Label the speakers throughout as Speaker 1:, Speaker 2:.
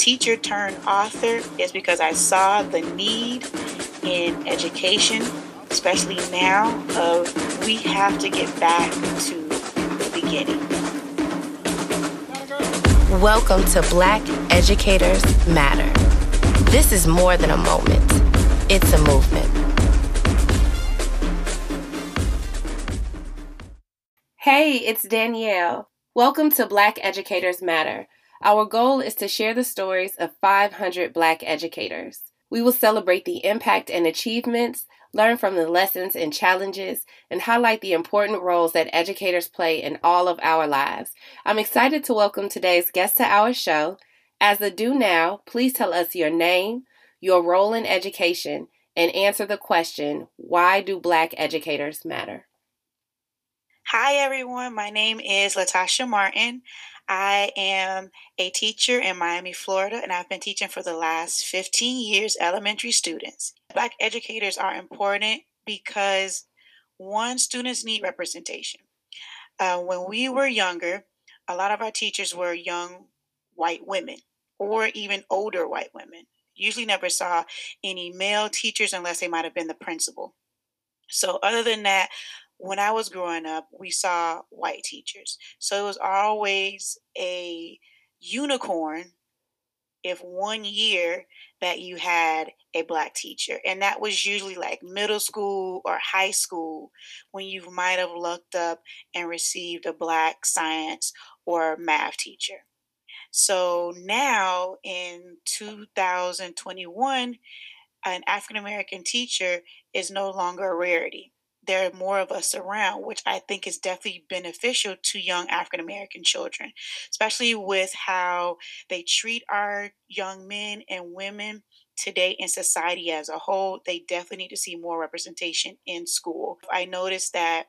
Speaker 1: teacher turned author is because I saw the need in education, especially now, of we have to get back to the beginning.
Speaker 2: Welcome to Black Educators Matter. This is more than a moment, it's a movement. Hey, it's Danielle. Welcome to Black Educators Matter. Our goal is to share the stories of 500 Black educators. We will celebrate the impact and achievements, learn from the lessons and challenges, and highlight the important roles that educators play in all of our lives. I'm excited to welcome today's guest to our show. As the do now, please tell us your name, your role in education, and answer the question why do Black educators matter?
Speaker 1: Hi, everyone. My name is Latasha Martin. I am a teacher in Miami, Florida, and I've been teaching for the last 15 years elementary students. Black educators are important because one, students need representation. Uh, when we were younger, a lot of our teachers were young white women or even older white women. Usually never saw any male teachers unless they might have been the principal. So, other than that, when I was growing up, we saw white teachers. So it was always a unicorn if one year that you had a black teacher. And that was usually like middle school or high school when you might have looked up and received a black science or math teacher. So now in 2021, an African American teacher is no longer a rarity there are more of us around, which I think is definitely beneficial to young African American children, especially with how they treat our young men and women today in society as a whole. They definitely need to see more representation in school. I noticed that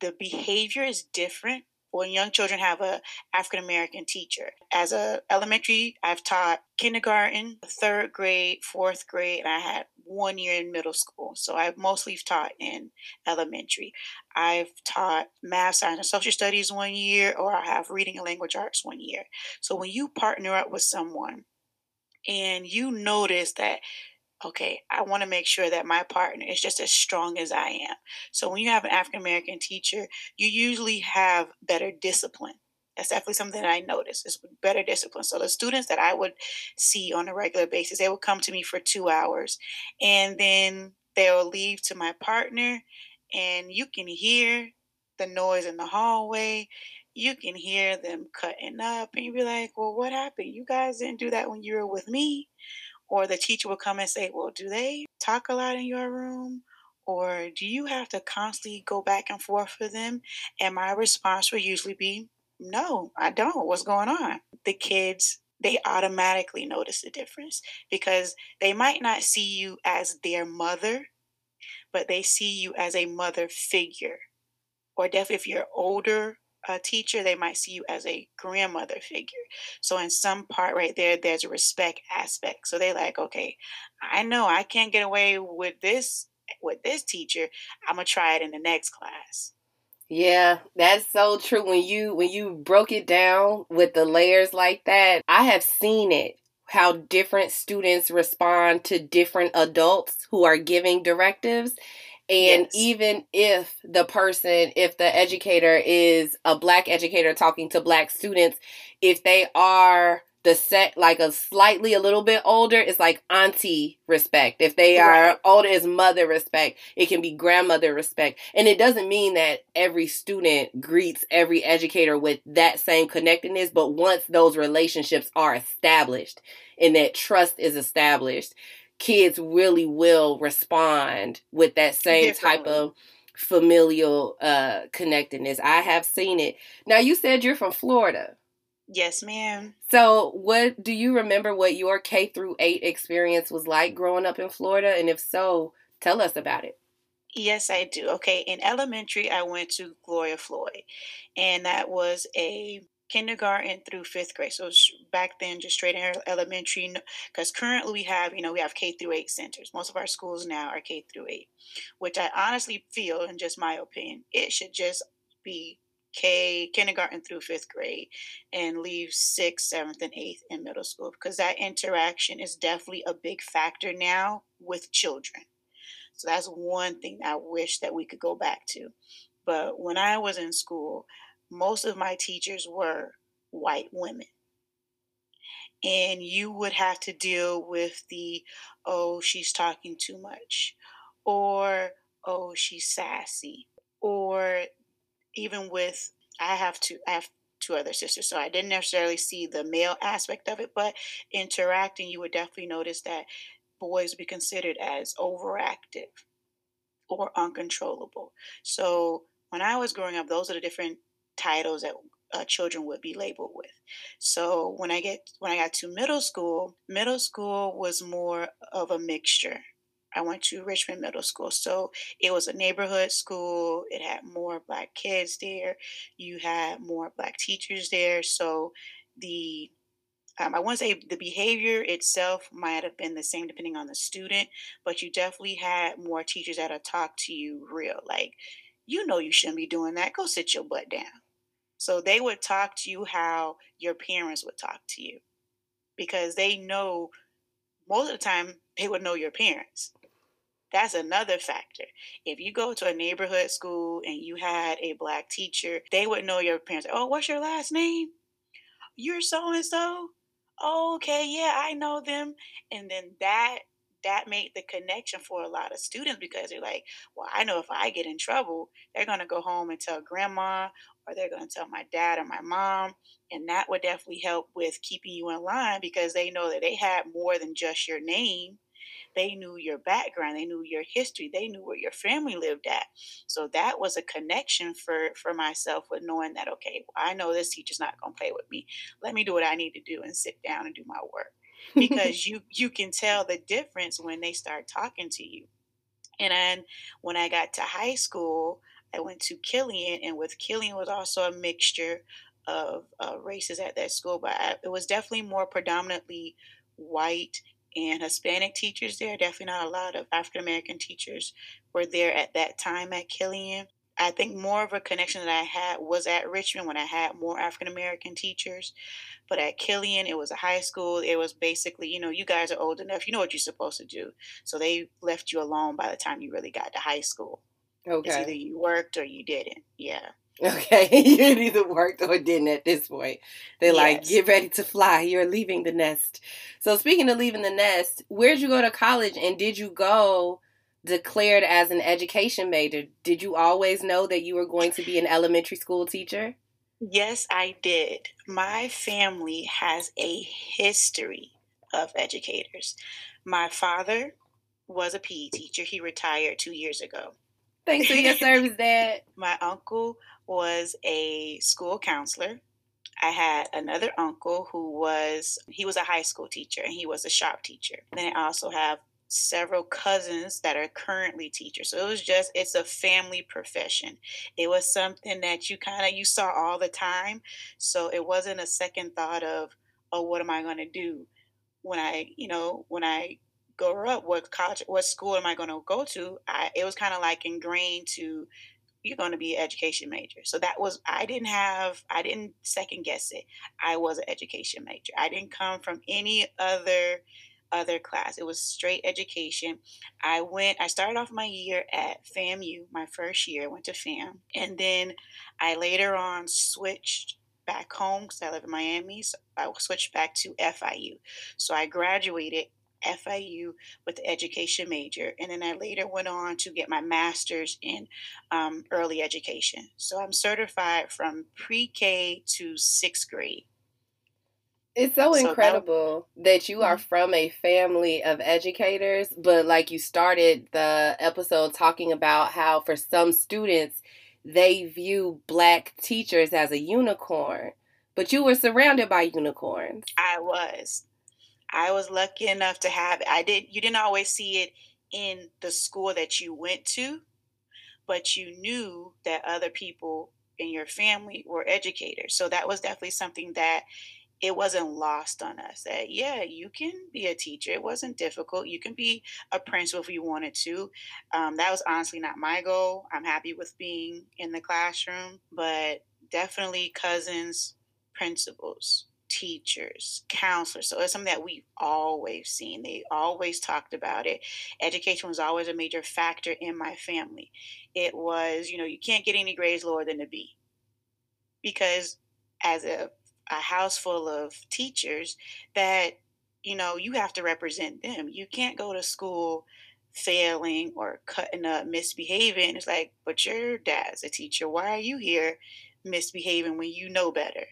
Speaker 1: the behavior is different when young children have a African American teacher. As a elementary, I've taught kindergarten, third grade, fourth grade, and I had one year in middle school. So I've mostly taught in elementary. I've taught math, science, and social studies one year, or I have reading and language arts one year. So when you partner up with someone and you notice that okay, I want to make sure that my partner is just as strong as I am. So when you have an African American teacher, you usually have better discipline. That's definitely something that I noticed is better discipline. So the students that I would see on a regular basis, they would come to me for two hours and then they'll leave to my partner and you can hear the noise in the hallway. You can hear them cutting up and you be like, well, what happened? You guys didn't do that when you were with me. Or the teacher will come and say, Well, do they talk a lot in your room? Or do you have to constantly go back and forth with them? And my response would usually be, No, I don't. What's going on? The kids, they automatically notice the difference because they might not see you as their mother, but they see you as a mother figure. Or definitely if you're older a teacher, they might see you as a grandmother figure. So in some part right there, there's a respect aspect. So they like, okay, I know I can't get away with this with this teacher. I'm gonna try it in the next class.
Speaker 2: Yeah, that's so true. When you when you broke it down with the layers like that, I have seen it how different students respond to different adults who are giving directives and yes. even if the person, if the educator is a black educator talking to black students, if they are the set like a slightly a little bit older, it's like auntie respect. If they are right. older, it's mother respect. It can be grandmother respect. And it doesn't mean that every student greets every educator with that same connectedness, but once those relationships are established and that trust is established, kids really will respond with that same type of familial uh connectedness. I have seen it. Now you said you're from Florida.
Speaker 1: Yes, ma'am.
Speaker 2: So, what do you remember what your K through 8 experience was like growing up in Florida and if so, tell us about it.
Speaker 1: Yes, I do. Okay, in elementary I went to Gloria Floyd and that was a kindergarten through fifth grade. So back then, just straight elementary, because currently we have, you know, we have K through eight centers. Most of our schools now are K through eight, which I honestly feel, in just my opinion, it should just be K kindergarten through fifth grade and leave sixth, seventh, and eighth in middle school because that interaction is definitely a big factor now with children. So that's one thing I wish that we could go back to. But when I was in school, most of my teachers were white women. And you would have to deal with the, oh, she's talking too much, or oh, she's sassy, or even with, I have to, I have two other sisters, so I didn't necessarily see the male aspect of it, but interacting, you would definitely notice that boys be considered as overactive or uncontrollable. So when I was growing up, those are the different titles that uh, children would be labeled with. So when I get when I got to middle school, middle school was more of a mixture. I went to Richmond Middle School, so it was a neighborhood school. It had more black kids there. You had more black teachers there, so the um, I want to say the behavior itself might have been the same depending on the student, but you definitely had more teachers that would talk to you real, like you know you shouldn't be doing that. Go sit your butt down. So they would talk to you how your parents would talk to you because they know most of the time they would know your parents. That's another factor. If you go to a neighborhood school and you had a black teacher, they would know your parents. Oh, what's your last name? You're so and so. Okay, yeah, I know them. And then that that made the connection for a lot of students because they're like, well, I know if I get in trouble, they're going to go home and tell grandma or they're going to tell my dad or my mom. And that would definitely help with keeping you in line because they know that they had more than just your name. They knew your background, they knew your history, they knew where your family lived at. So that was a connection for for myself with knowing that okay, well, I know this teacher's not going to play with me. Let me do what I need to do and sit down and do my work because you you can tell the difference when they start talking to you. And then when I got to high school, I went to Killian, and with Killian was also a mixture of uh, races at that school, but I, it was definitely more predominantly white and Hispanic teachers there. Definitely not a lot of African American teachers were there at that time at Killian. I think more of a connection that I had was at Richmond when I had more African American teachers. But at Killian, it was a high school. It was basically, you know, you guys are old enough. You know what you're supposed to do. So they left you alone by the time you really got to high school. Okay. It's either you worked or you didn't. Yeah.
Speaker 2: Okay, you either worked or didn't at this point. They're yes. like, get ready to fly. You're leaving the nest. So, speaking of leaving the nest, where'd you go to college and did you go declared as an education major? Did you always know that you were going to be an elementary school teacher?
Speaker 1: Yes, I did. My family has a history of educators. My father was a PE teacher. He retired two years ago.
Speaker 2: Thanks for your service, Dad.
Speaker 1: My uncle was a school counselor. I had another uncle who was he was a high school teacher and he was a shop teacher. Then I also have several cousins that are currently teachers. So it was just it's a family profession. It was something that you kind of you saw all the time. So it wasn't a second thought of, oh, what am I going to do when I, you know, when I grow up? What college, what school am I going to go to? I, it was kind of like ingrained to you're going to be an education major. So that was, I didn't have, I didn't second guess it. I was an education major. I didn't come from any other other class. It was straight education. I went, I started off my year at FAMU, my first year, went to FAM. And then I later on switched back home because I live in Miami. So I switched back to FIU. So I graduated FIU with education major. And then I later went on to get my master's in um, early education. So I'm certified from pre K to sixth grade.
Speaker 2: It's so, so incredible that, that, you are mm-hmm. from a family of educators, but like you started the episode talking about how for some students, they view black teachers as a unicorn, but you were surrounded by unicorns.
Speaker 1: I was. I was lucky enough to have I didn't you didn't always see it in the school that you went to, but you knew that other people in your family were educators. So that was definitely something that it wasn't lost on us that yeah you can be a teacher. It wasn't difficult. You can be a principal if you wanted to. Um, that was honestly not my goal. I'm happy with being in the classroom but definitely cousins, principals, teachers, counselors. So it's something that we've always seen. They always talked about it. Education was always a major factor in my family. It was, you know, you can't get any grades lower than a B. Because as a, a house full of teachers, that, you know, you have to represent them. You can't go to school failing or cutting up, misbehaving. It's like, but your dad's a teacher. Why are you here misbehaving when you know better?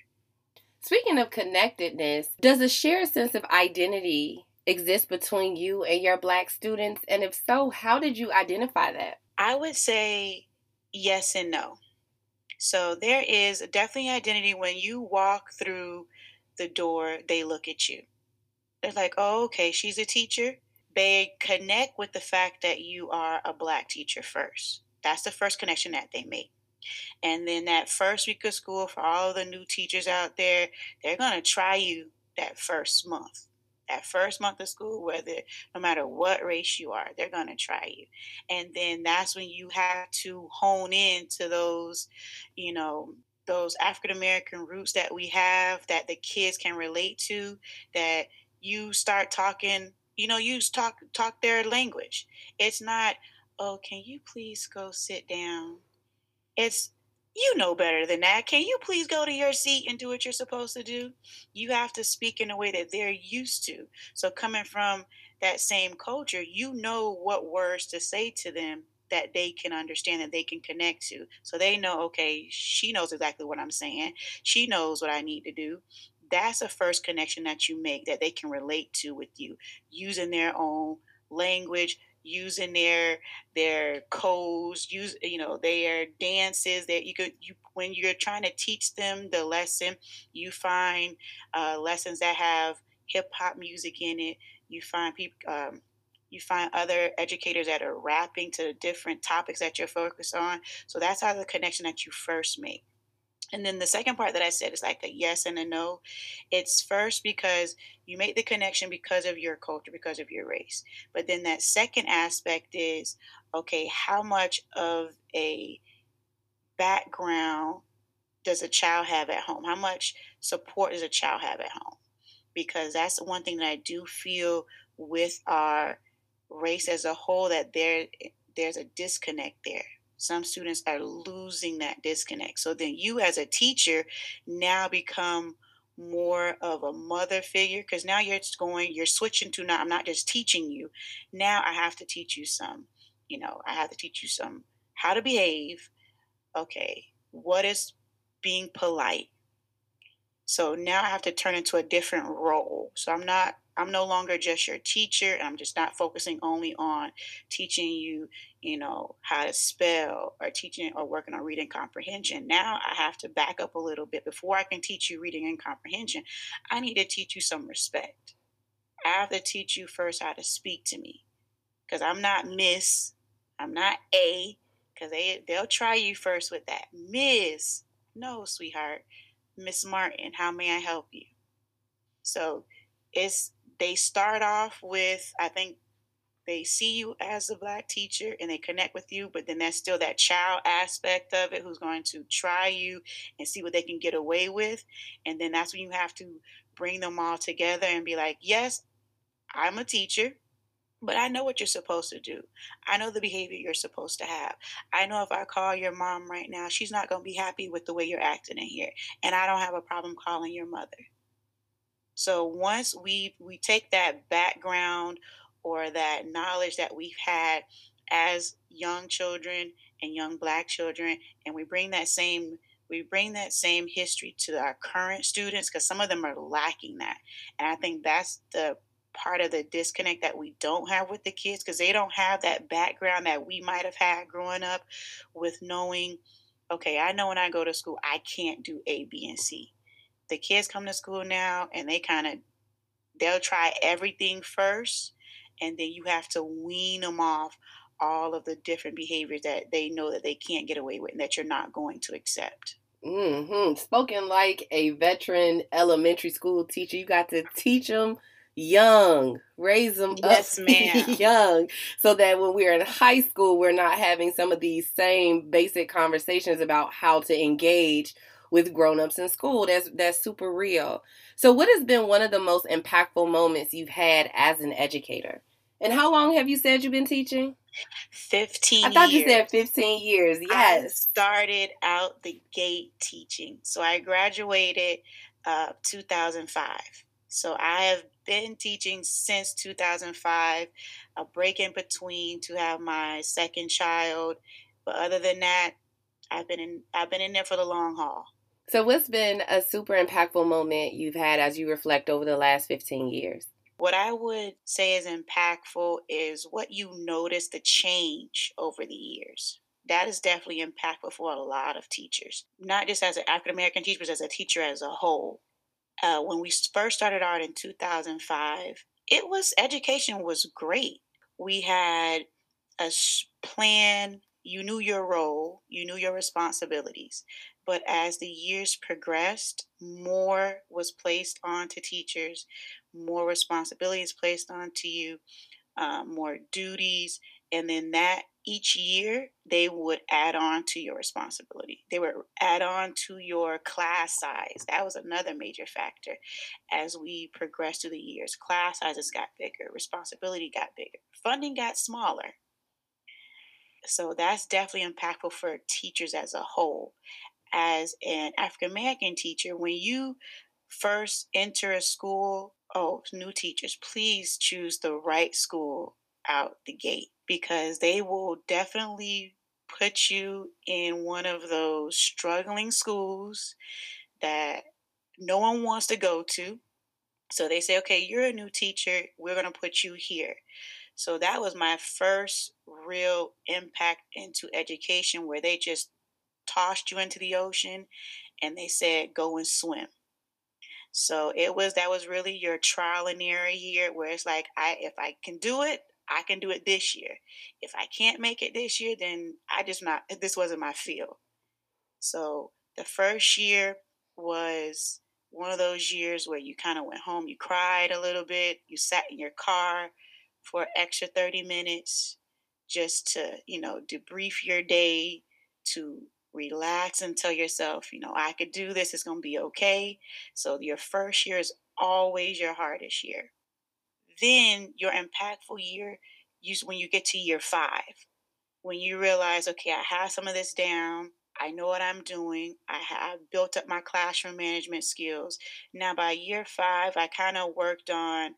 Speaker 2: Speaking of connectedness, does a shared sense of identity exist between you and your black students? And if so, how did you identify that?
Speaker 1: I would say yes and no. So there is definitely an identity when you walk through the door, they look at you. They're like, oh, okay, she's a teacher. They connect with the fact that you are a black teacher first. That's the first connection that they make. And then that first week of school for all the new teachers out there, they're going to try you that first month. That first month of school, whether no matter what race you are, they're going to try you. And then that's when you have to hone in to those, you know, those African American roots that we have that the kids can relate to, that you start talking, you know, you talk talk their language. It's not, oh, can you please go sit down? It's you know better than that. Can you please go to your seat and do what you're supposed to do? You have to speak in a way that they're used to. So, coming from that same culture, you know what words to say to them that they can understand that they can connect to. So they know, okay, she knows exactly what I'm saying. She knows what I need to do. That's a first connection that you make that they can relate to with you using their own language, using their their codes, use you know their dances that you could you when you're trying to teach them the lesson, you find uh, lessons that have hip hop music in it. You find people. Um, you find other educators that are rapping to different topics that you're focused on. So that's how the connection that you first make. And then the second part that I said is like a yes and a no. It's first because you make the connection because of your culture, because of your race. But then that second aspect is okay, how much of a background does a child have at home? How much support does a child have at home? Because that's one thing that I do feel with our race as a whole that there there's a disconnect there some students are losing that disconnect. So then you, as a teacher, now become more of a mother figure because now you're going, you're switching to now, I'm not just teaching you. Now I have to teach you some, you know, I have to teach you some how to behave. Okay, what is being polite? So now I have to turn into a different role. So I'm not I'm no longer just your teacher. I'm just not focusing only on teaching you, you know, how to spell or teaching or working on reading comprehension. Now I have to back up a little bit. Before I can teach you reading and comprehension, I need to teach you some respect. I have to teach you first how to speak to me. Because I'm not Miss, I'm not A, because they, they'll try you first with that. Miss, no, sweetheart. Miss Martin, how may I help you? So it's they start off with, I think they see you as a black teacher and they connect with you, but then there's still that child aspect of it who's going to try you and see what they can get away with. And then that's when you have to bring them all together and be like, yes, I'm a teacher, but I know what you're supposed to do. I know the behavior you're supposed to have. I know if I call your mom right now, she's not going to be happy with the way you're acting in here. And I don't have a problem calling your mother. So once we we take that background or that knowledge that we've had as young children and young black children and we bring that same we bring that same history to our current students because some of them are lacking that. And i think that's the part of the disconnect that we don't have with the kids because they don't have that background that we might have had growing up with knowing okay i know when i go to school i can't do a b and c the kids come to school now and they kind of they'll try everything first and then you have to wean them off all of the different behaviors that they know that they can't get away with and that you're not going to accept.
Speaker 2: Mm-hmm. Spoken like a veteran elementary school teacher, you got to teach them young, raise them
Speaker 1: yes,
Speaker 2: up
Speaker 1: ma'am.
Speaker 2: young, so that when we're in high school, we're not having some of these same basic conversations about how to engage with grown-ups in school. That's that's super real. So what has been one of the most impactful moments you've had as an educator? And how long have you said you've been teaching?
Speaker 1: 15
Speaker 2: I thought
Speaker 1: years.
Speaker 2: you said 15 years.
Speaker 1: I
Speaker 2: Yes.
Speaker 1: started out the gate teaching. So I graduated uh, 2005. So I have been teaching since 2005, a break in between to have my second child. But other than that, I've been in I've been in there for the long haul.
Speaker 2: So what's been a super impactful moment you've had as you reflect over the last 15 years?
Speaker 1: What I would say is impactful is what you notice the change over the years. That is definitely impactful for a lot of teachers, not just as an African American teacher, but as a teacher as a whole. Uh, when we first started out in 2005, it was education was great. We had a plan. You knew your role, you knew your responsibilities. But as the years progressed, more was placed onto teachers, more responsibilities placed onto you, uh, more duties, and then that each year they would add on to your responsibility. They would add on to your class size. That was another major factor as we progressed through the years. Class sizes got bigger, responsibility got bigger, funding got smaller. So that's definitely impactful for teachers as a whole. As an African American teacher, when you first enter a school, oh, new teachers, please choose the right school out the gate because they will definitely put you in one of those struggling schools that no one wants to go to. So they say, okay, you're a new teacher, we're going to put you here. So that was my first real impact into education where they just tossed you into the ocean and they said, go and swim. So it was that was really your trial and error year where it's like I if I can do it, I can do it this year. If I can't make it this year, then I just not this wasn't my field. So the first year was one of those years where you kind of went home, you cried a little bit, you sat in your car for extra 30 minutes just to, you know, debrief your day, to relax and tell yourself, you know, I could do this, it's going to be okay. So your first year is always your hardest year. Then your impactful year is when you get to year five, when you realize, okay, I have some of this down. I know what I'm doing. I have built up my classroom management skills. Now, by year five, I kind of worked on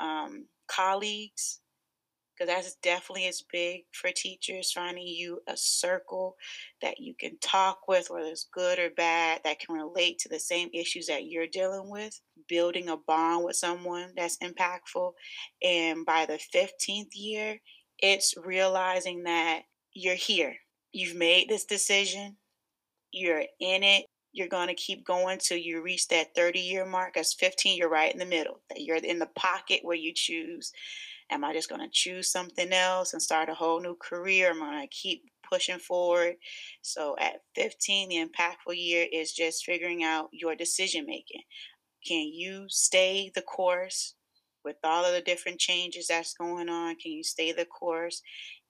Speaker 1: um, colleagues because that's definitely as big for teachers finding you a circle that you can talk with whether it's good or bad that can relate to the same issues that you're dealing with building a bond with someone that's impactful and by the 15th year it's realizing that you're here. You've made this decision you're in it you're going to keep going till you reach that 30 year mark as 15 you're right in the middle that you're in the pocket where you choose Am I just going to choose something else and start a whole new career? Am I going to keep pushing forward? So at 15, the impactful year is just figuring out your decision making. Can you stay the course with all of the different changes that's going on? Can you stay the course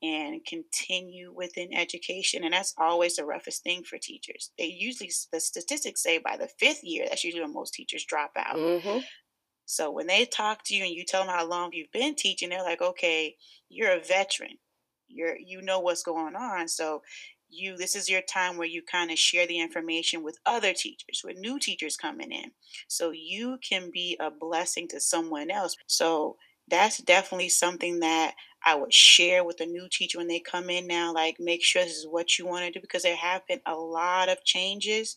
Speaker 1: and continue within education? And that's always the roughest thing for teachers. They usually, the statistics say by the fifth year, that's usually when most teachers drop out.
Speaker 2: Mm-hmm.
Speaker 1: So when they talk to you and you tell them how long you've been teaching, they're like, "Okay, you're a veteran. You're you know what's going on. So you this is your time where you kind of share the information with other teachers, with new teachers coming in. So you can be a blessing to someone else. So that's definitely something that I would share with a new teacher when they come in now. Like, make sure this is what you want to do because there have been a lot of changes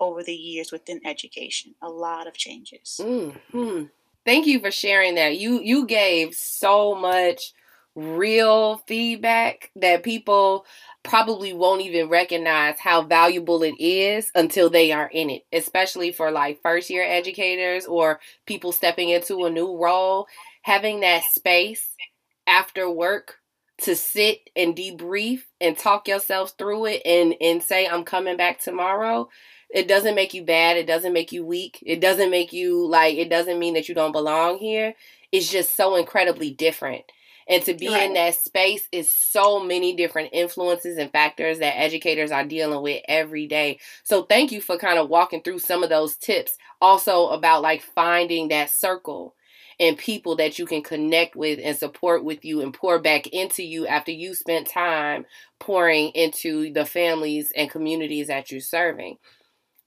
Speaker 1: over the years within education. A lot of changes.
Speaker 2: Mm-hmm. Thank you for sharing that. You you gave so much real feedback that people probably won't even recognize how valuable it is until they are in it, especially for like first year educators or people stepping into a new role. Having that space after work to sit and debrief and talk yourself through it and and say I'm coming back tomorrow it doesn't make you bad it doesn't make you weak it doesn't make you like it doesn't mean that you don't belong here it's just so incredibly different And to be right. in that space is so many different influences and factors that educators are dealing with every day. So thank you for kind of walking through some of those tips. Also about like finding that circle and people that you can connect with and support with you and pour back into you after you spent time pouring into the families and communities that you're serving.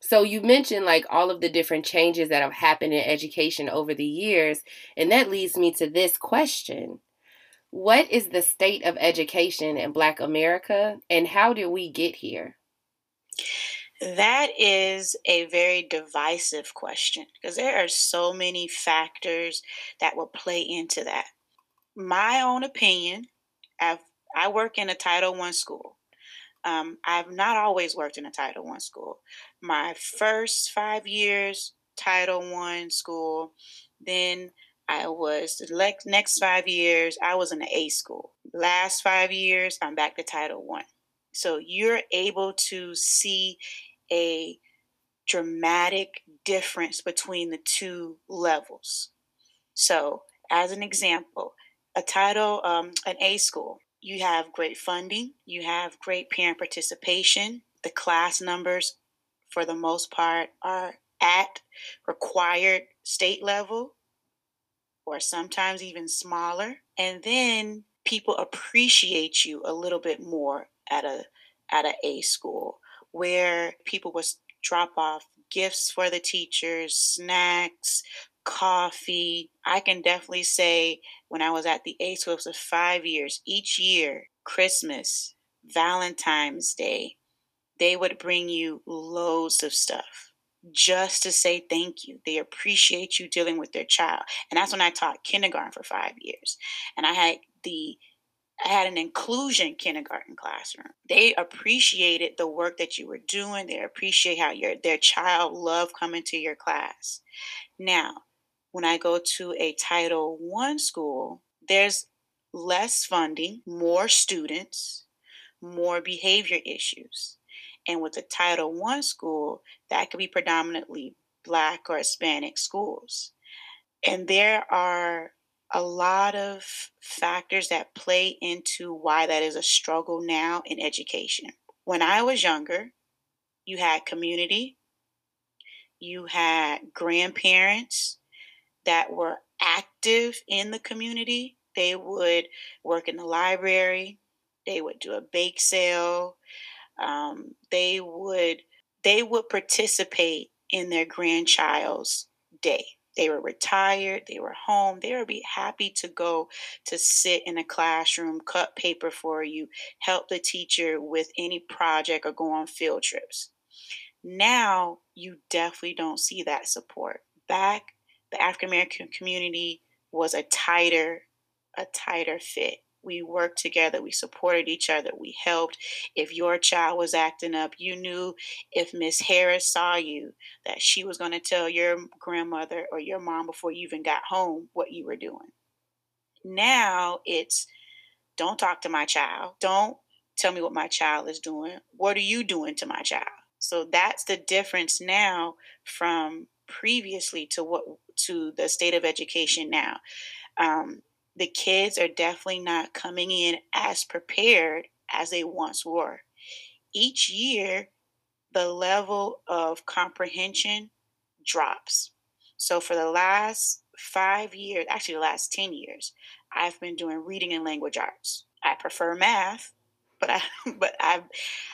Speaker 2: So you mentioned like all of the different changes that have happened in education over the years, and that leads me to this question. What is the state of education in Black America and how did we get here?
Speaker 1: That is a very divisive question because there are so many factors that will play into that. My own opinion, I've, I work in a Title I school. Um, I've not always worked in a Title One school. My first five years, Title One school. Then I was the next five years, I was in the A school. Last five years, I'm back to Title One. So you're able to see a dramatic difference between the two levels. So, as an example, a title, um, an A school, you have great funding, you have great parent participation. The class numbers, for the most part, are at required state level or sometimes even smaller. And then people appreciate you a little bit more at a at a A school where people would drop off gifts for the teachers, snacks, coffee. I can definitely say when I was at the A school for five years, each year, Christmas, Valentine's Day, they would bring you loads of stuff just to say thank you. They appreciate you dealing with their child. And that's when I taught kindergarten for five years. And I had the I had an inclusion kindergarten classroom. They appreciated the work that you were doing. They appreciate how your their child loved coming to your class. Now, when I go to a Title One school, there's less funding, more students, more behavior issues. And with a Title One school, that could be predominantly Black or Hispanic schools. And there are a lot of factors that play into why that is a struggle now in education. When I was younger, you had community, you had grandparents, that were active in the community. They would work in the library. They would do a bake sale. Um, they would they would participate in their grandchild's day. They were retired, they were home, they would be happy to go to sit in a classroom, cut paper for you, help the teacher with any project or go on field trips. Now you definitely don't see that support. Back the African American community was a tighter, a tighter fit. We worked together, we supported each other, we helped. If your child was acting up, you knew if Miss Harris saw you that she was going to tell your grandmother or your mom before you even got home what you were doing. Now it's don't talk to my child. Don't tell me what my child is doing. What are you doing to my child? So that's the difference now from previously to what to the state of education now. Um, the kids are definitely not coming in as prepared as they once were. Each year, the level of comprehension drops. So for the last five years, actually the last 10 years, I've been doing reading and language arts. I prefer math, but I but I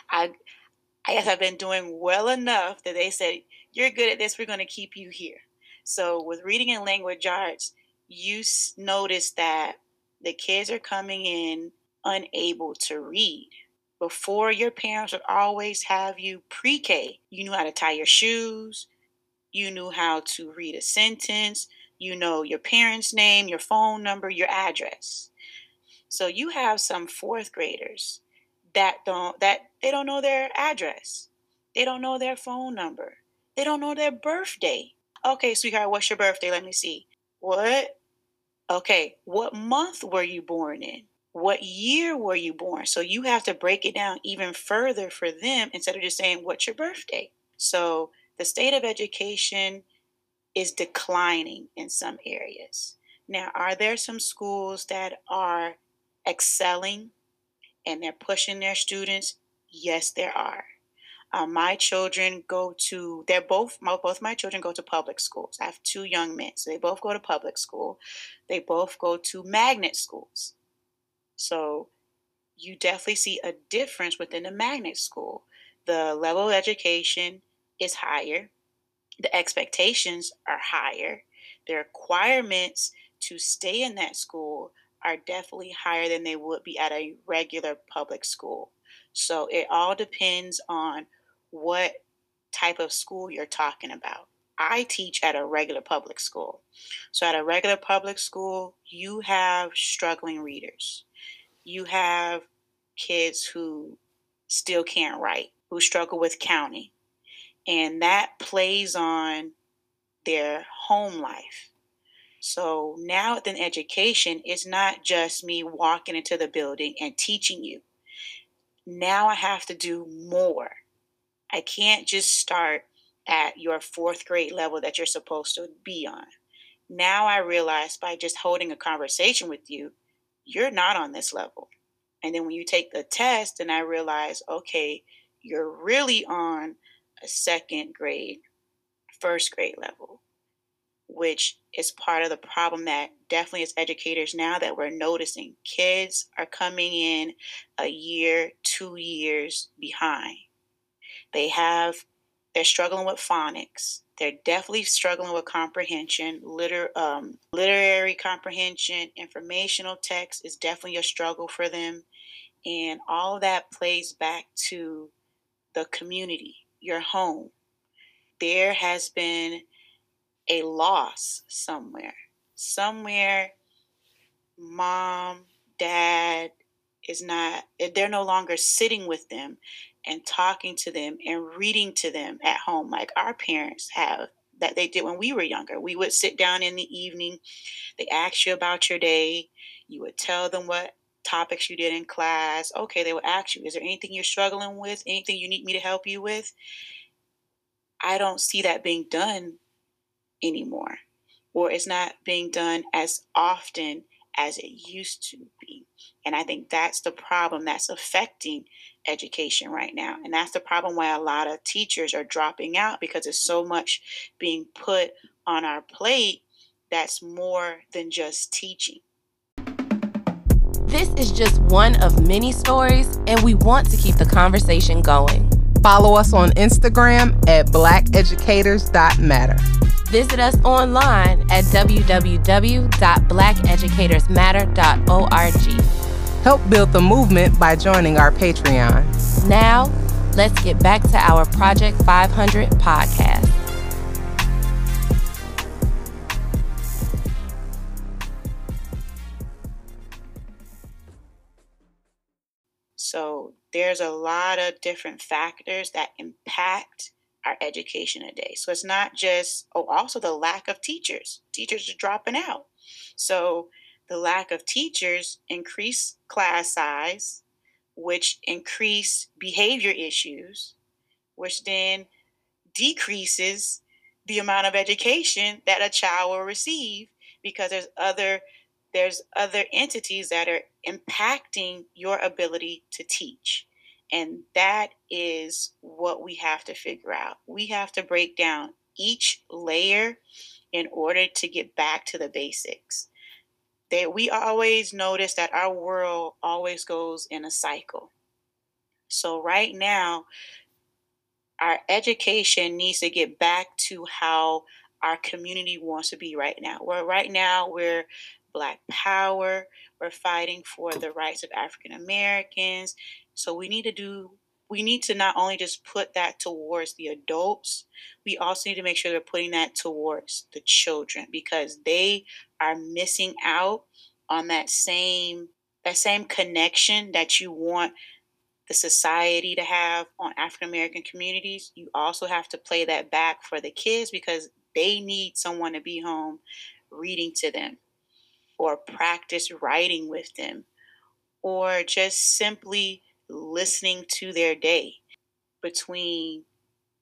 Speaker 1: I I guess I've been doing well enough that they said, You're good at this, we're gonna keep you here. So with reading and language arts, you notice that the kids are coming in unable to read. Before your parents would always have you pre K. You knew how to tie your shoes, you knew how to read a sentence, you know your parents' name, your phone number, your address. So you have some fourth graders that don't that they don't know their address. They don't know their phone number. They don't know their birthday. Okay, sweetheart, what's your birthday? Let me see. What? Okay, what month were you born in? What year were you born? So you have to break it down even further for them instead of just saying, What's your birthday? So the state of education is declining in some areas. Now, are there some schools that are excelling and they're pushing their students? Yes, there are. Uh, my children go to they're both my, both my children go to public schools. I have two young men so they both go to public school. They both go to magnet schools. So you definitely see a difference within the magnet school. The level of education is higher. The expectations are higher. The requirements to stay in that school are definitely higher than they would be at a regular public school. So it all depends on what type of school you're talking about. I teach at a regular public school. So, at a regular public school, you have struggling readers. You have kids who still can't write, who struggle with counting. And that plays on their home life. So now within education, it's not just me walking into the building and teaching you. Now I have to do more. I can't just start at your fourth grade level that you're supposed to be on. Now I realize by just holding a conversation with you, you're not on this level. And then when you take the test, and I realize, okay, you're really on a second grade, first grade level, which is part of the problem that definitely as educators now that we're noticing kids are coming in a year, two years behind. They have, they're struggling with phonics. They're definitely struggling with comprehension, liter, um, literary comprehension, informational text is definitely a struggle for them. And all that plays back to the community, your home. There has been a loss somewhere. Somewhere, mom, dad is not, they're no longer sitting with them and talking to them and reading to them at home like our parents have that they did when we were younger. We would sit down in the evening, they ask you about your day, you would tell them what topics you did in class. Okay, they would ask you, is there anything you're struggling with? Anything you need me to help you with? I don't see that being done anymore, or it's not being done as often as it used to be. And I think that's the problem that's affecting education right now. And that's the problem why a lot of teachers are dropping out because there's so much being put on our plate that's more than just teaching.
Speaker 2: This is just one of many stories, and we want to keep the conversation going.
Speaker 3: Follow us on Instagram at blackeducators.matter.
Speaker 2: Visit us online at www.blackeducatorsmatter.org.
Speaker 3: Help build the movement by joining our Patreon.
Speaker 2: Now, let's get back to our Project 500 podcast.
Speaker 1: So, there's a lot of different factors that impact our education today. So, it's not just, oh, also the lack of teachers. Teachers are dropping out. So, the lack of teachers increase class size, which increase behavior issues, which then decreases the amount of education that a child will receive because there's other there's other entities that are impacting your ability to teach. And that is what we have to figure out. We have to break down each layer in order to get back to the basics that we always notice that our world always goes in a cycle. So, right now, our education needs to get back to how our community wants to be right now. Where right now we're Black Power, we're fighting for the rights of African Americans. So, we need to do we need to not only just put that towards the adults, we also need to make sure they're putting that towards the children because they are missing out on that same that same connection that you want the society to have on African American communities, you also have to play that back for the kids because they need someone to be home reading to them or practice writing with them or just simply listening to their day between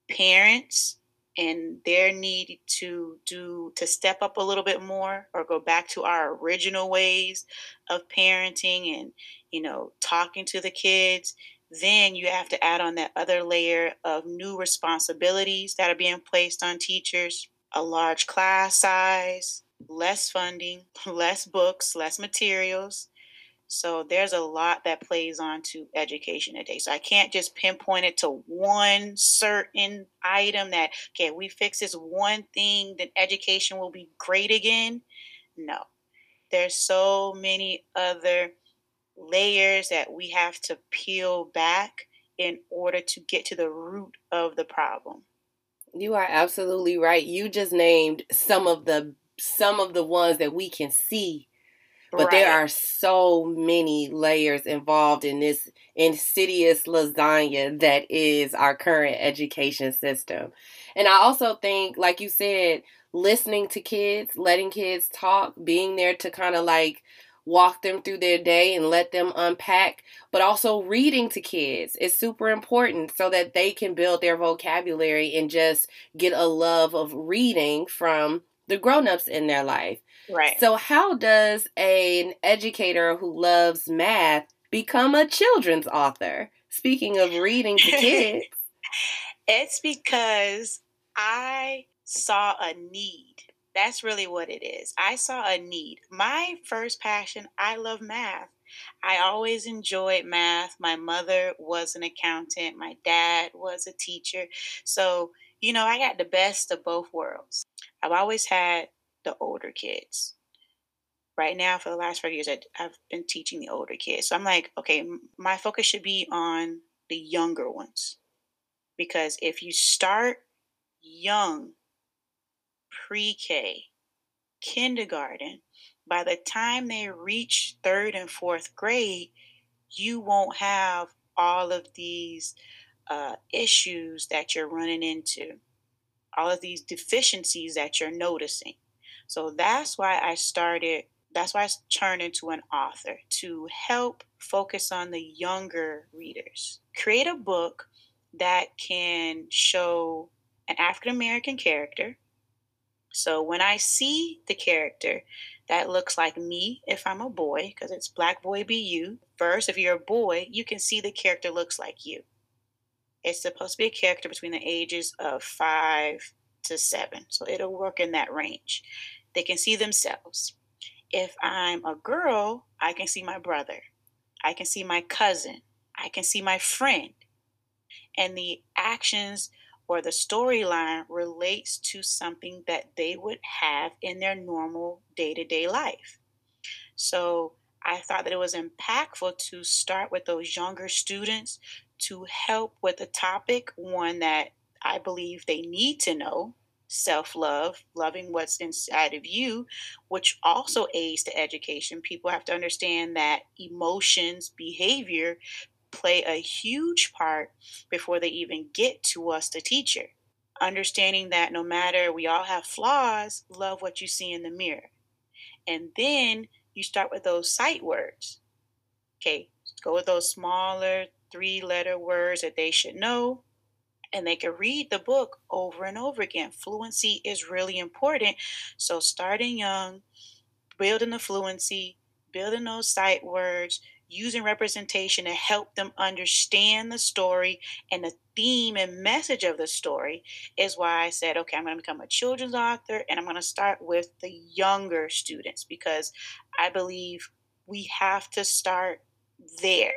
Speaker 1: parents and their need to do to step up a little bit more or go back to our original ways of parenting and you know talking to the kids then you have to add on that other layer of new responsibilities that are being placed on teachers a large class size less funding less books less materials so there's a lot that plays on to education today. So I can't just pinpoint it to one certain item that, okay, we fix this one thing, then education will be great again. No. There's so many other layers that we have to peel back in order to get to the root of the problem.
Speaker 2: You are absolutely right. You just named some of the some of the ones that we can see but right. there are so many layers involved in this insidious lasagna that is our current education system. And I also think, like you said, listening to kids, letting kids talk, being there to kind of like walk them through their day and let them unpack, but also reading to kids is super important so that they can build their vocabulary and just get a love of reading from the grown-ups in their life.
Speaker 1: Right.
Speaker 2: So how does an educator who loves math become a children's author? Speaking of reading to kids.
Speaker 1: it's because I saw a need. That's really what it is. I saw a need. My first passion, I love math. I always enjoyed math. My mother was an accountant, my dad was a teacher. So, you know, I got the best of both worlds. I've always had the older kids. Right now, for the last five years, I, have been teaching the older kids. So I'm like, okay, my focus should be on the younger ones. Because if you start young, pre K, kindergarten, by the time they reach third and fourth grade, you won't have all of these uh, issues that you're running into all of these deficiencies that you're noticing. So that's why I started, that's why I turned into an author to help focus on the younger readers. Create a book that can show an African American character. So when I see the character that looks like me if I'm a boy, because it's Black Boy Be You, first, if you're a boy, you can see the character looks like you. It's supposed to be a character between the ages of five to seven. So it'll work in that range. They can see themselves. If I'm a girl, I can see my brother. I can see my cousin. I can see my friend. And the actions or the storyline relates to something that they would have in their normal day to day life. So I thought that it was impactful to start with those younger students to help with a topic, one that I believe they need to know self love, loving what's inside of you, which also aids to education. People have to understand that emotions, behavior play a huge part before they even get to us, the teacher. Understanding that no matter we all have flaws, love what you see in the mirror. And then you start with those sight words. Okay, go with those smaller three letter words that they should know and they can read the book over and over again. Fluency is really important. So, starting young, building the fluency, building those sight words, using representation to help them understand the story and the theme and message of the story is why I said, okay, I'm going to become a children's author and I'm going to start with the younger students because I believe we have to start there.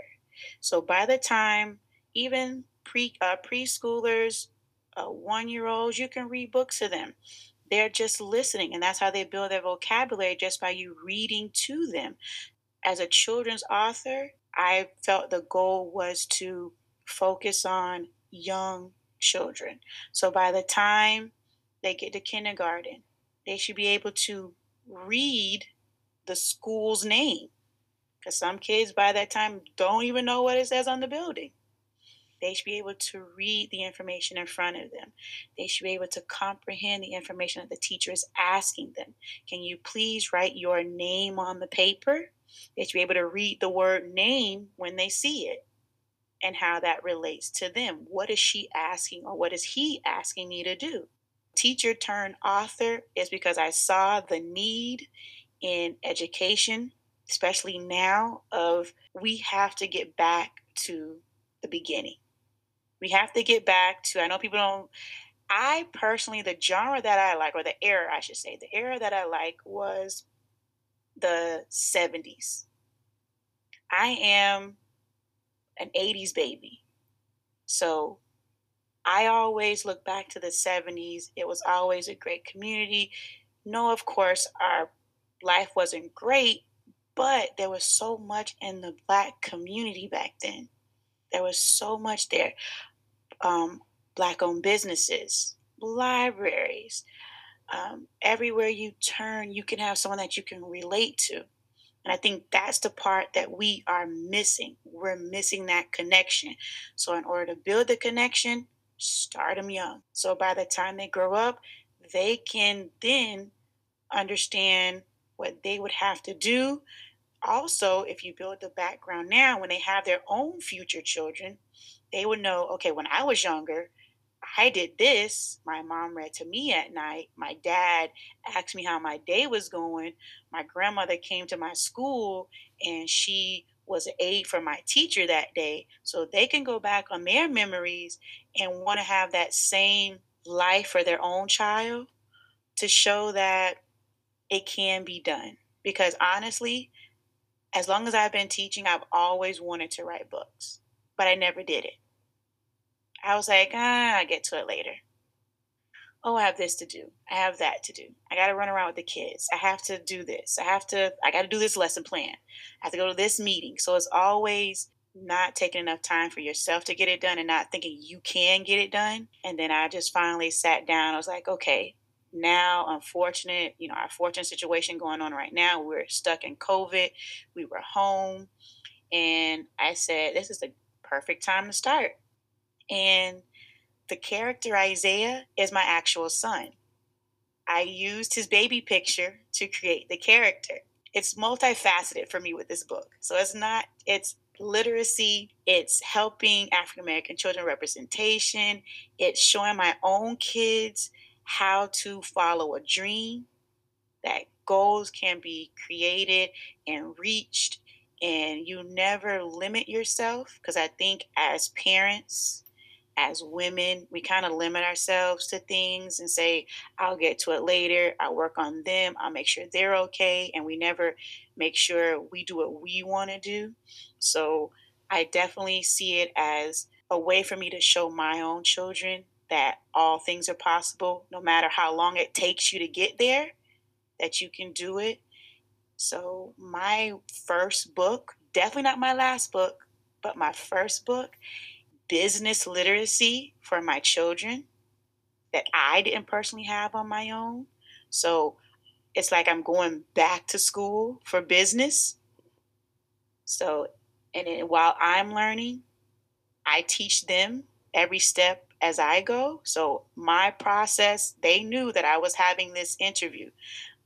Speaker 1: So by the time even pre uh, preschoolers, uh, one year olds, you can read books to them. They're just listening, and that's how they build their vocabulary just by you reading to them. As a children's author, I felt the goal was to focus on young children. So by the time they get to kindergarten, they should be able to read the school's name. Because some kids by that time don't even know what it says on the building. They should be able to read the information in front of them. They should be able to comprehend the information that the teacher is asking them. Can you please write your name on the paper? They should be able to read the word name when they see it and how that relates to them. What is she asking or what is he asking me to do? teacher turned author is because I saw the need in education, especially now, of we have to get back to the beginning. We have to get back to, I know people don't, I personally, the genre that I like, or the era, I should say, the era that I like was the 70s. I am an 80s baby. So I always look back to the 70s. It was always a great community. No, of course, our life wasn't great, but there was so much in the black community back then. There was so much there. Um, black owned businesses, libraries. Um, everywhere you turn, you can have someone that you can relate to. And I think that's the part that we are missing. We're missing that connection. So, in order to build the connection, start them young. So, by the time they grow up, they can then understand what they would have to do. Also, if you build the background now, when they have their own future children, they would know okay, when I was younger, I did this. My mom read to me at night. My dad asked me how my day was going. My grandmother came to my school and she was an aide for my teacher that day. So they can go back on their memories and want to have that same life for their own child to show that it can be done. Because honestly, as long as I've been teaching, I've always wanted to write books, but I never did it. I was like, ah, I'll get to it later. Oh, I have this to do. I have that to do. I got to run around with the kids. I have to do this. I have to, I got to do this lesson plan. I have to go to this meeting. So it's always not taking enough time for yourself to get it done and not thinking you can get it done. And then I just finally sat down. I was like, okay, now, unfortunate, you know, our fortunate situation going on right now, we're stuck in COVID. We were home. And I said, this is the perfect time to start. And the character Isaiah is my actual son. I used his baby picture to create the character. It's multifaceted for me with this book. So it's not, it's literacy, it's helping African American children representation, it's showing my own kids how to follow a dream, that goals can be created and reached, and you never limit yourself. Because I think as parents, as women, we kind of limit ourselves to things and say, I'll get to it later. I'll work on them. I'll make sure they're okay. And we never make sure we do what we want to do. So I definitely see it as a way for me to show my own children that all things are possible, no matter how long it takes you to get there, that you can do it. So, my first book, definitely not my last book, but my first book business literacy for my children that I didn't personally have on my own. So it's like I'm going back to school for business. So, and while I'm learning, I teach them every step as I go. So my process, they knew that I was having this interview.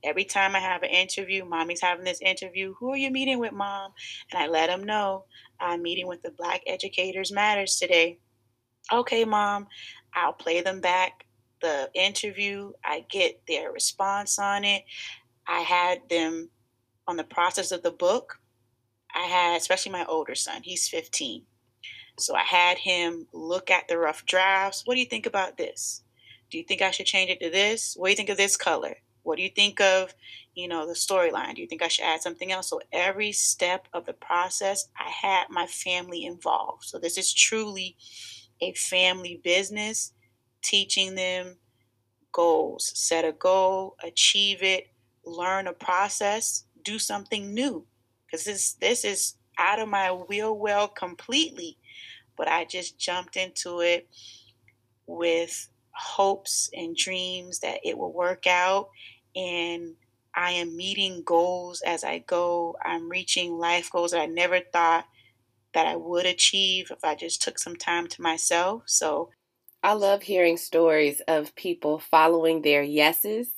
Speaker 1: Every time I have an interview, mommy's having this interview. Who are you meeting with, mom? And I let them know I'm meeting with the Black Educators Matters today. Okay, mom, I'll play them back the interview. I get their response on it. I had them on the process of the book. I had, especially my older son, he's 15. So I had him look at the rough drafts. What do you think about this? Do you think I should change it to this? What do you think of this color? What do you think of, you know, the storyline? Do you think I should add something else? So every step of the process, I had my family involved. So this is truly a family business, teaching them goals. Set a goal, achieve it, learn a process, do something new. Because this this is out of my wheel well completely. But I just jumped into it with hopes and dreams that it will work out and I am meeting goals as I go. I'm reaching life goals that I never thought that I would achieve if I just took some time to myself. So
Speaker 2: I love hearing stories of people following their yeses,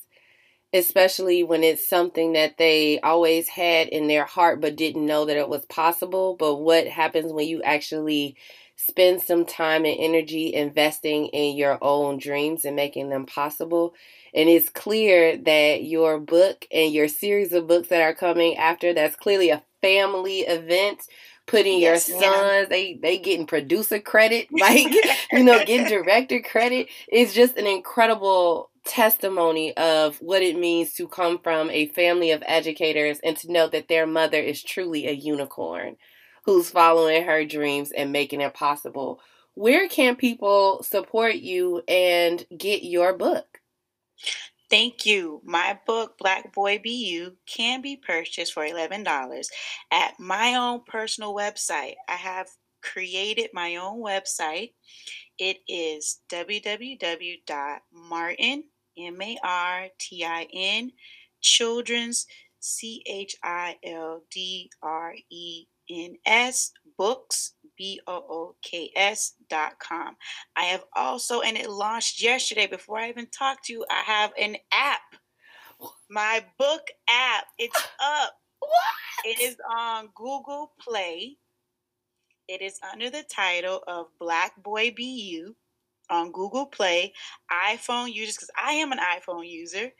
Speaker 2: especially when it's something that they always had in their heart but didn't know that it was possible. But what happens when you actually spend some time and energy investing in your own dreams and making them possible. And it's clear that your book and your series of books that are coming after that's clearly a family event putting yes, your sons they they getting producer credit like you know getting director credit. Is just an incredible testimony of what it means to come from a family of educators and to know that their mother is truly a unicorn who's following her dreams and making it possible. Where can people support you and get your book
Speaker 1: Thank you. My book, Black Boy You, can be purchased for $11 at my own personal website. I have created my own website. It is www.martin, M A R T I N, children's, C H I L D R E N S, books, B O O K S dot com. I have also, and it launched yesterday before I even talked to you, I have an app. My book app. It's up.
Speaker 2: What?
Speaker 1: It is on Google Play. It is under the title of Black Boy Be You on Google Play. iPhone users, because I am an iPhone user,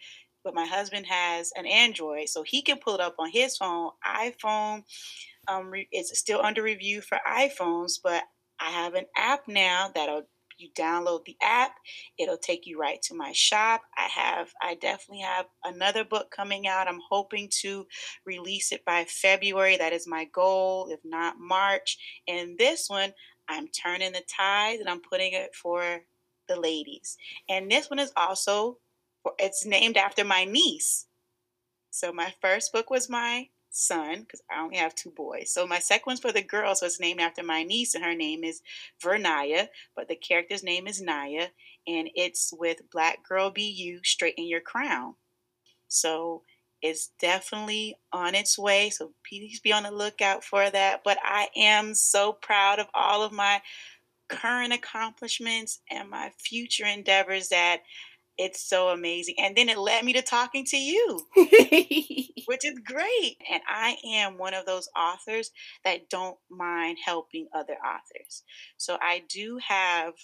Speaker 1: but my husband has an Android, so he can pull it up on his phone. iPhone um, it's still under review for iPhones, but I have an app now that'll you download the app it'll take you right to my shop. I have i definitely have another book coming out. I'm hoping to release it by february. That is my goal if not march. And this one i'm turning the tide and i'm putting it for the ladies. And this one is also it's named after my niece so my first book was my son because I only have two boys. So my second one's for the girl, so it's named after my niece, and her name is Vernaya, but the character's name is Naya, and it's with Black Girl Be You, Straighten Your Crown. So it's definitely on its way. So please be on the lookout for that. But I am so proud of all of my current accomplishments and my future endeavors that it's so amazing. And then it led me to talking to you, which is great. And I am one of those authors that don't mind helping other authors. So I do have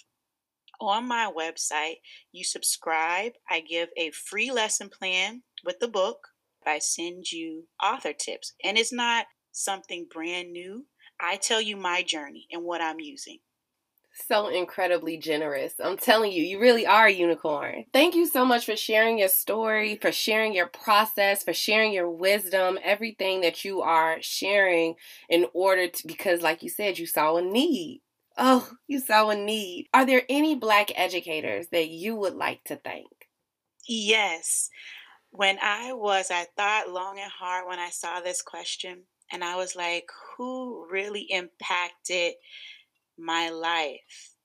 Speaker 1: on my website, you subscribe, I give a free lesson plan with the book. I send you author tips. And it's not something brand new. I tell you my journey and what I'm using
Speaker 2: so incredibly generous. I'm telling you, you really are a unicorn. Thank you so much for sharing your story, for sharing your process, for sharing your wisdom, everything that you are sharing in order to, because, like you said, you saw a need. Oh, you saw a need. Are there any Black educators that you would like to thank?
Speaker 1: Yes. When I was, I thought long and hard when I saw this question, and I was like, who really impacted my life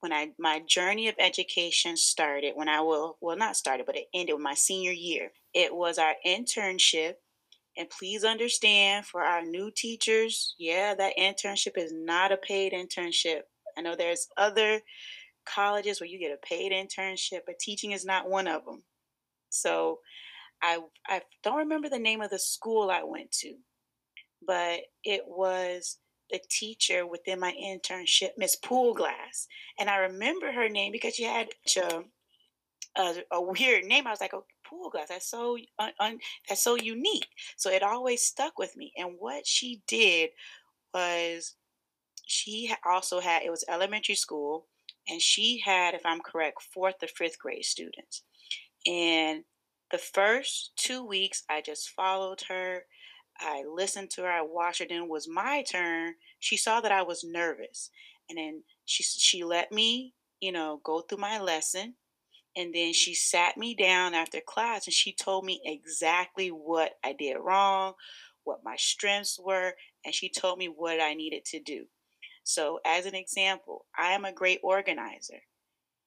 Speaker 1: when I my journey of education started when I will well not started but it ended with my senior year. It was our internship and please understand for our new teachers, yeah, that internship is not a paid internship. I know there's other colleges where you get a paid internship, but teaching is not one of them. So I I don't remember the name of the school I went to, but it was the teacher within my internship, Miss Poolglass. And I remember her name because she had a, a, a weird name. I was like, oh, Poolglass, that's so un, un, that's so unique. So it always stuck with me. And what she did was she also had, it was elementary school, and she had, if I'm correct, fourth or fifth grade students. And the first two weeks, I just followed her. I listened to her, I watched her, then it was my turn. She saw that I was nervous. And then she she let me, you know, go through my lesson. And then she sat me down after class and she told me exactly what I did wrong, what my strengths were, and she told me what I needed to do. So, as an example, I am a great organizer.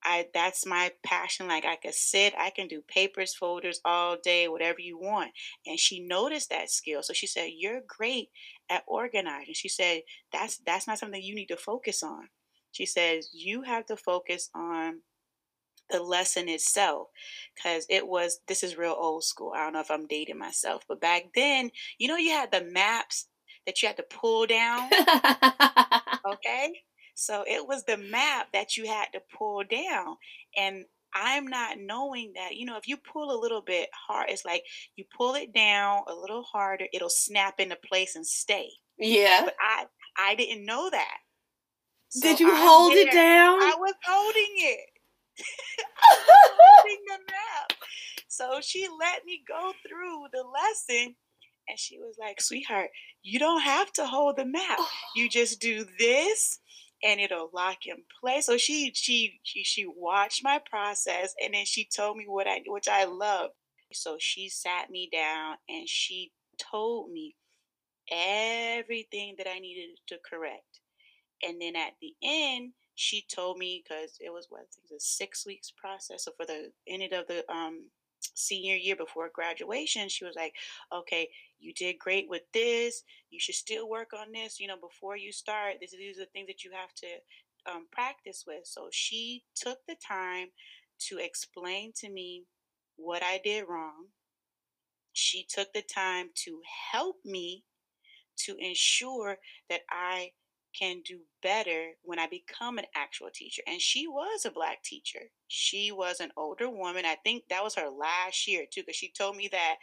Speaker 1: I that's my passion. Like I could sit, I can do papers, folders all day, whatever you want. And she noticed that skill. So she said, You're great at organizing. She said, That's that's not something you need to focus on. She says, You have to focus on the lesson itself because it was this is real old school i don't know if i'm dating myself but back then you know you had the maps that you had to pull down okay So it was the map that you had to pull down. And I'm not knowing that, you know, if you pull a little bit hard, it's like you pull it down a little harder, it'll snap into place and stay.
Speaker 2: Yeah.
Speaker 1: But I I didn't know that. So
Speaker 2: Did you
Speaker 1: I'm
Speaker 2: hold it down?
Speaker 1: I was holding it. I was holding the map. So she let me go through the lesson and she was like, sweetheart, you don't have to hold the map. Oh. You just do this and it'll lock in place. So she she she she watched my process and then she told me what I which I love. So she sat me down and she told me everything that I needed to correct. And then at the end, she told me because it was what it was a six weeks process. So for the end of the um senior year before graduation, she was like, "Okay, you did great with this. You should still work on this. You know, before you start, this these are the things that you have to um, practice with." So she took the time to explain to me what I did wrong. She took the time to help me to ensure that I can do better when I become an actual teacher. And she was a black teacher. She was an older woman. I think that was her last year too, because she told me that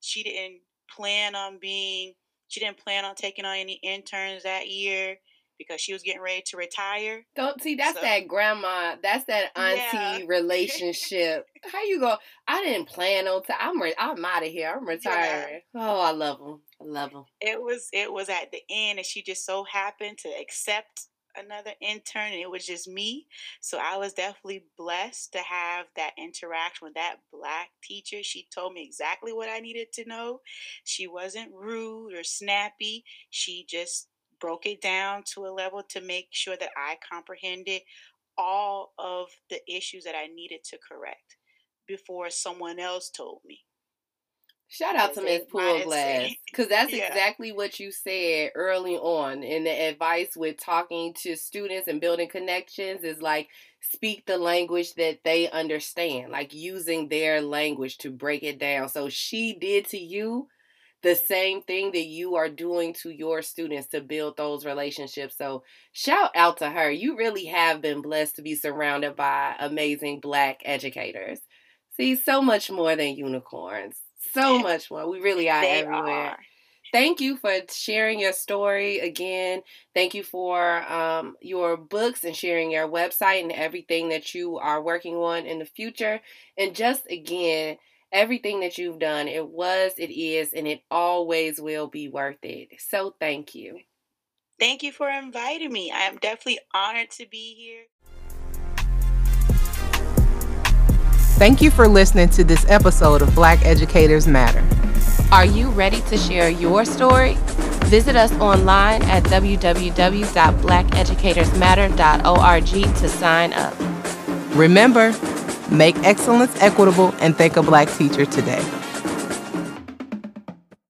Speaker 1: she didn't plan on being, she didn't plan on taking on any interns that year because she was getting ready to retire.
Speaker 2: Don't see that's
Speaker 1: So-
Speaker 2: that grandma, that's that auntie
Speaker 1: Yeah.
Speaker 2: relationship. How you go? I didn't plan on. i I'm re- I'm out of here. I'm retiring. Oh, I love them. I love them.
Speaker 1: It was it was at the end and she just so happened to accept another intern and it was just me. So I was definitely blessed to have that interaction with that black teacher. She told me exactly what I needed to know. She wasn't rude or snappy. She just broke it down to a level to make sure that I comprehended all of the issues that I needed to correct before someone else told me.
Speaker 2: Shout out to Miss Poolglass
Speaker 1: say.
Speaker 2: because that's
Speaker 1: Yeah.
Speaker 2: exactly what you said early on in the advice with talking to students and building connections is like speak the language that they understand, like using their language to break it down. So she did to you the same thing that you are doing to your students to build those relationships. So shout out to her. You really have been blessed to be surrounded by amazing black educators. See, so much more than unicorns. So much more. We really are
Speaker 1: They
Speaker 2: everywhere.
Speaker 1: are.
Speaker 2: Thank you for sharing your story again. Thank you for um, your books and sharing your website and everything that you are working on in the future. And just again, everything that you've done, it was, it is, and it always will be worth it. So thank you.
Speaker 1: Thank you for inviting me. I am definitely honored to be here.
Speaker 3: Thank you for listening to this episode of Black Educators Matter.
Speaker 2: Are you ready to share your story? Visit us online at www.blackeducatorsmatter.org to sign up.
Speaker 3: Remember, make excellence equitable and thank a Black teacher today.